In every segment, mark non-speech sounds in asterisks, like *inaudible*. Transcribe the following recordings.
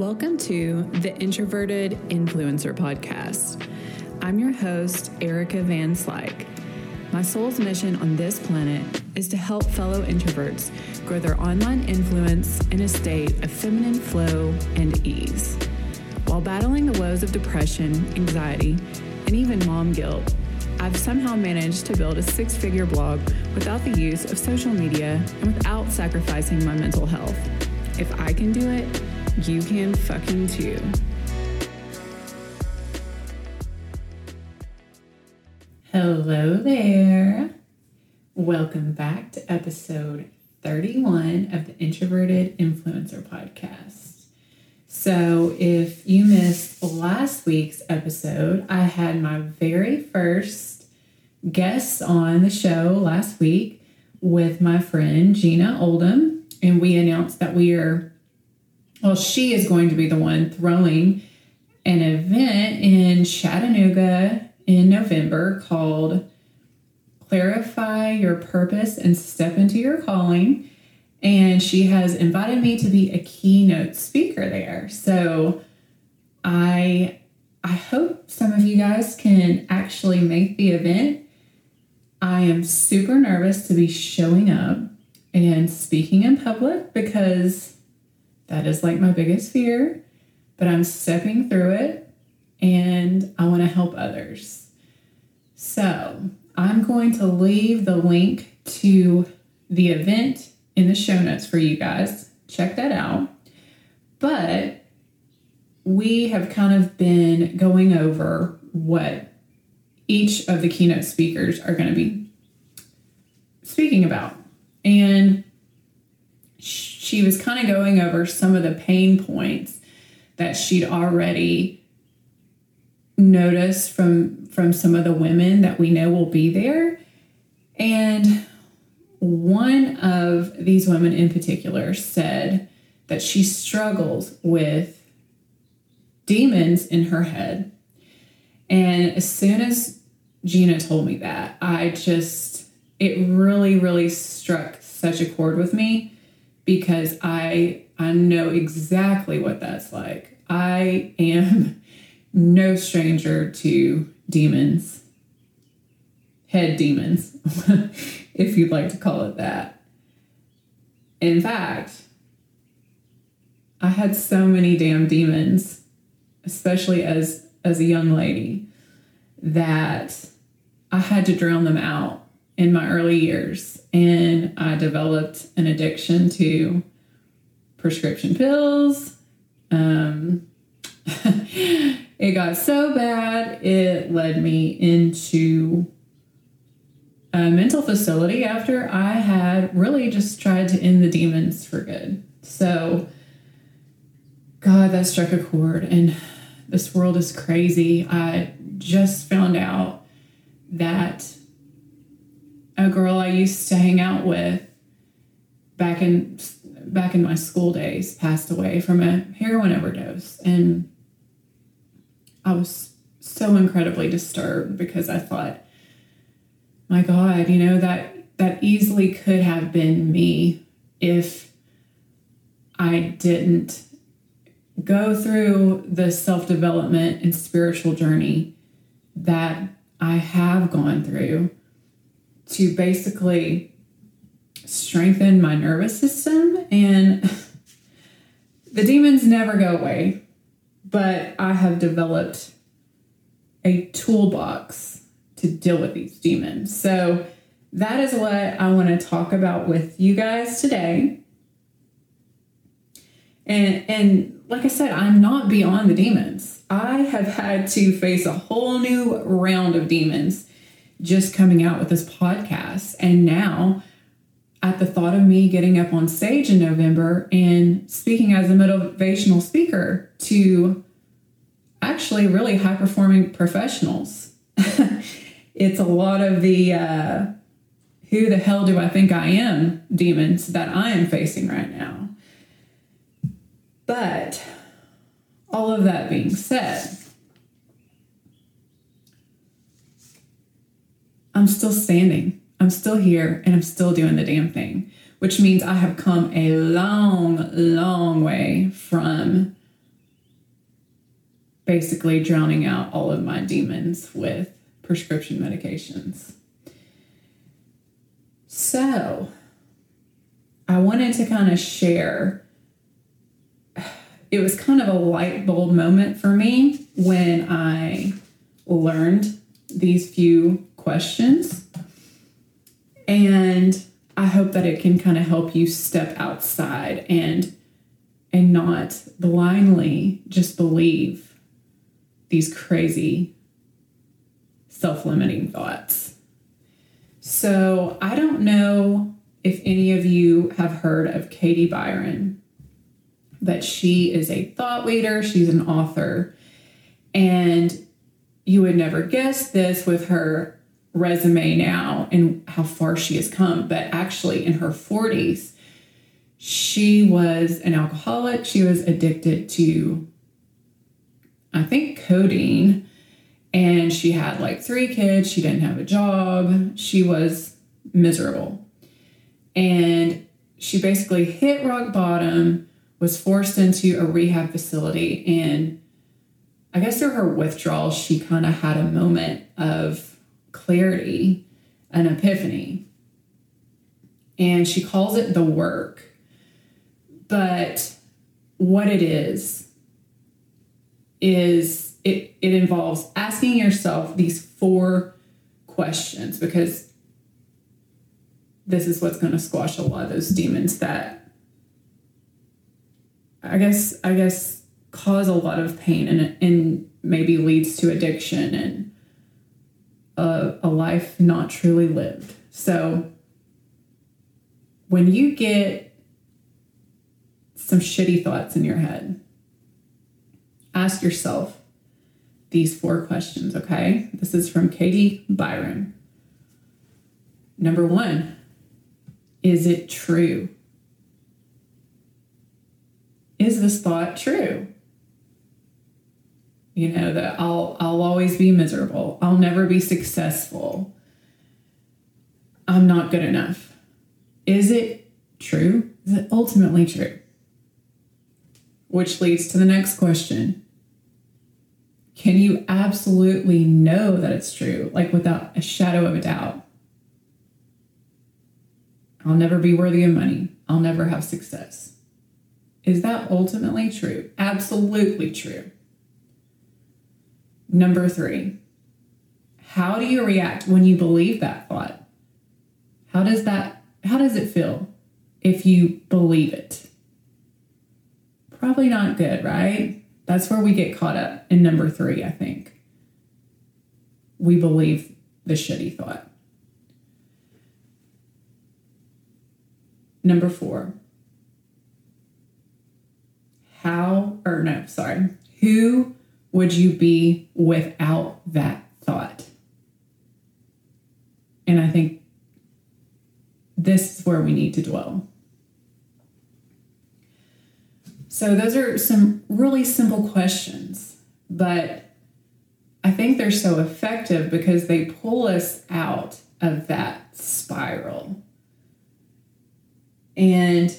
Welcome to the Introverted Influencer Podcast. I'm your host, Erica Van Slyke. My soul's mission on this planet is to help fellow introverts grow their online influence in a state of feminine flow and ease. While battling the woes of depression, anxiety, and even mom guilt, I've somehow managed to build a six figure blog without the use of social media and without sacrificing my mental health. If I can do it, you can fucking too. Hello there. Welcome back to episode 31 of the Introverted Influencer Podcast. So, if you missed last week's episode, I had my very first guest on the show last week with my friend Gina Oldham, and we announced that we are, well, she is going to be the one throwing an event in Chattanooga in November called Clarify Your Purpose and Step into Your Calling. And she has invited me to be a keynote speaker there. So I I hope some of you guys can actually make the event. I am super nervous to be showing up and speaking in public because that is like my biggest fear, but I'm stepping through it and I want to help others. So I'm going to leave the link to the event in the show notes for you guys. Check that out. But we have kind of been going over what each of the keynote speakers are going to be speaking about. And she was kind of going over some of the pain points that she'd already noticed from from some of the women that we know will be there. And one of these women in particular said that she struggles with demons in her head. And as soon as gina told me that i just it really really struck such a chord with me because i i know exactly what that's like. I am *laughs* no stranger to demons, head demons, *laughs* if you'd like to call it that. In fact, I had so many damn demons, especially as as a young lady, that I had to drown them out in my early years. And I developed an addiction to prescription pills. Um, *laughs* It got so bad, it led me into a mental facility after I had really just tried to end the demons for good. So, God, that struck a chord, and this world is crazy. I just found out that a girl I used to hang out with back in back in my school days passed away from a heroin overdose. And I was so incredibly disturbed because I thought, my God, you know, that that easily could have been me if I didn't go through the self development and spiritual journey that I have gone through to basically strengthen my nervous system. And *laughs* the demons never go away but I have developed a toolbox to deal with these demons. So that is what I want to talk about with you guys today. And and like I said, I'm not beyond the demons. I have had to face a whole new round of demons just coming out with this podcast. And now at the thought of me getting up on stage in November and speaking as a motivational speaker to actually really high performing professionals. *laughs* it's a lot of the uh, who the hell do I think I am demons that I am facing right now. But all of that being said, I'm still standing. I'm still here and I'm still doing the damn thing, which means I have come a long, long way from basically drowning out all of my demons with prescription medications. So, I wanted to kind of share. *sighs* It was kind of a light bulb moment for me when I learned these few questions. And I hope that it can kind of help you step outside and and not blindly just believe these crazy self-limiting thoughts. So, I don't know if any of you have heard of Katie Byron, but she is a thought leader, she's an author, and you would never guess this with her resume now and how far she has come. But actually, in her 40s, she was an alcoholic. She was addicted to, I think, codeine. And she had like three kids. She didn't have a job. She was miserable. And she basically hit rock bottom, was forced into a rehab facility, and I guess through her withdrawal, she kind of had a moment of clarity, an epiphany. And she calls it the work. But what it is, is it, it involves asking yourself these four questions because this is what's going to squash a lot of those demons that I guess I guess cause a lot of pain and, and maybe leads to addiction and a, a life not truly lived. So when you get some shitty thoughts in your head, ask yourself these four questions, okay? This is from Katie Byron. Number one, is it true? Is this thought true? You know that I'll I'll always be miserable. I'll never be successful. I'm not good enough. Is it true? Is it ultimately true? Which leads to the next question. Can you absolutely know that it's true, like without a shadow of a doubt? I'll never be worthy of money. I'll never have success. Is that ultimately true? Absolutely true. Number three, how do you react when you believe that thought? How does that, how does it feel if you believe it? Probably not good, right? That's where we get caught up in number three, I think. We believe the shitty thought. Number four, how, or no, sorry, would you be without that thought? And I think this is where we need to dwell. So, those are some really simple questions, but I think they're so effective because they pull us out of that spiral. And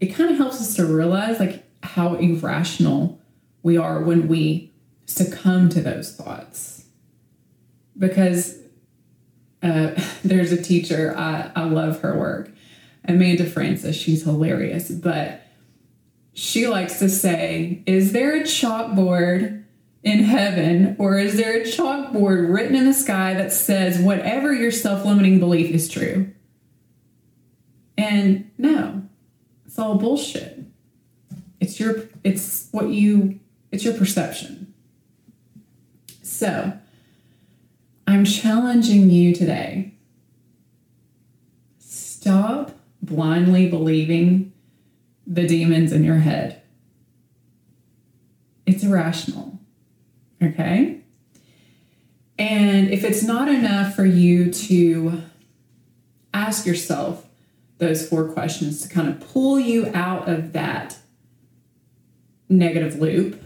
it kind of helps us to realize like how irrational we are when we succumb to those thoughts. Because uh, *laughs* there's a teacher, I, I love her work, Amanda Frances, she's hilarious, but she likes to say, Is there a chalkboard in heaven, or is there a chalkboard written in the sky that says whatever your self limiting belief is true? And no, it's all bullshit. It's your, it's what you it's your perception. So, I'm challenging you today. Stop blindly believing the demons in your head. It's irrational. Okay? And if it's not enough for you to ask yourself those four questions to kind of pull you out of that negative loop,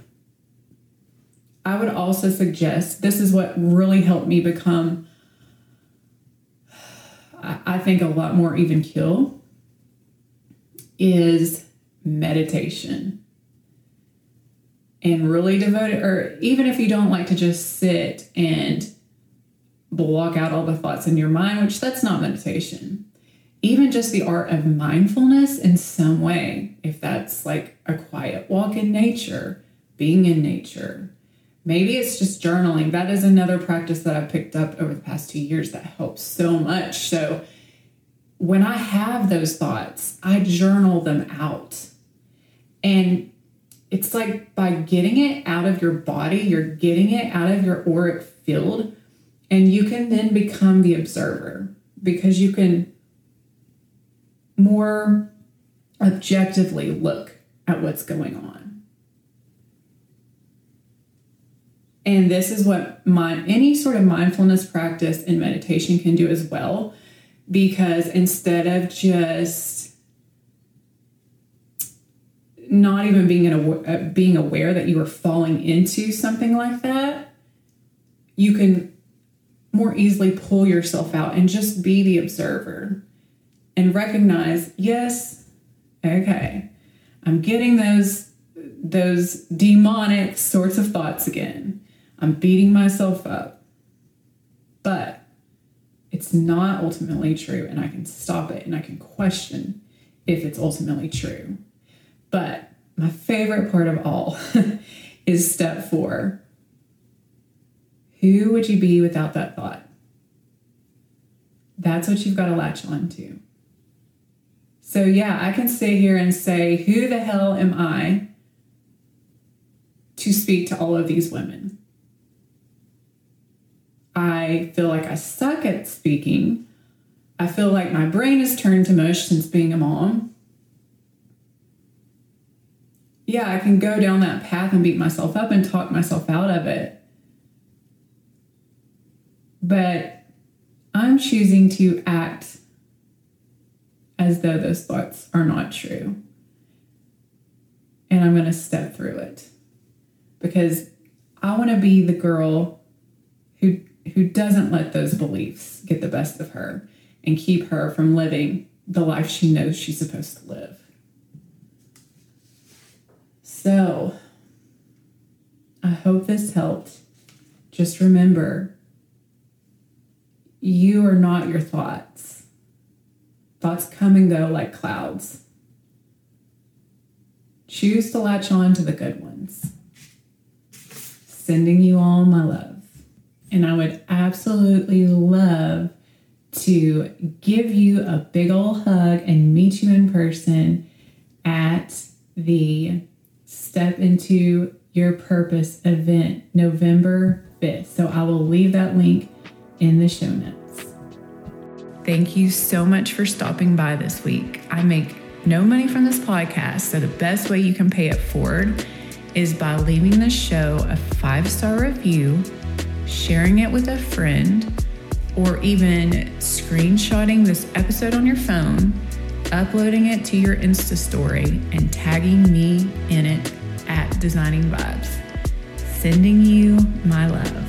I would also suggest this is what really helped me become, I think, a lot more even kill is meditation. and really devoted, or even if you don't like to just sit and block out all the thoughts in your mind, which that's not meditation. Even just the art of mindfulness in some way, if that's like a quiet walk in nature, being in nature. Maybe it's just journaling. That is another practice that I've picked up over the past two years that helps so much. So when I have those thoughts, I journal them out. And it's like by getting it out of your body, you're getting it out of your auric field, and you can then become the observer because you can more objectively look at what's going on. And this is what my any sort of mindfulness practice and meditation can do as well because instead of just not even being uh, being aware that you are falling into something like that, you can more easily pull yourself out and just be the observer and recognize, yes, okay, I'm getting those those demonic sorts of thoughts again. I'm beating myself up. But it's not ultimately true and I can stop it and I can question if it's ultimately true. But my favorite part of all *laughs* is step 4 who would you be without that thought? That's what you've got to latch on to. So, yeah, I can sit here and say, Who the hell am I to speak to all of these women? I feel like I suck at speaking. I feel like my brain has turned to mush since being a mom. Yeah, I can go down that path and beat myself up and talk myself out of it. But I'm choosing to act as though those thoughts are not true. And I'm going to step through it because I want to be the girl who who doesn't let those beliefs get the best of her and keep her from living the life she knows she's supposed to live. So, I hope this helped. Just remember you are not your thoughts. Thoughts come and go like clouds. Choose to latch on to the good ones. Sending you all my love. And I would absolutely love to give you a big old hug and meet you in person at the Step into Your Purpose event November 5th. So I will leave that link in the show notes. Thank you so much for stopping by this week. I make no money from this podcast, so the best way you can pay it forward is by leaving the show a five star review, sharing it with a friend, or even screenshotting this episode on your phone, uploading it to your Insta story, and tagging me in it at Designing Vibes. Sending you my love.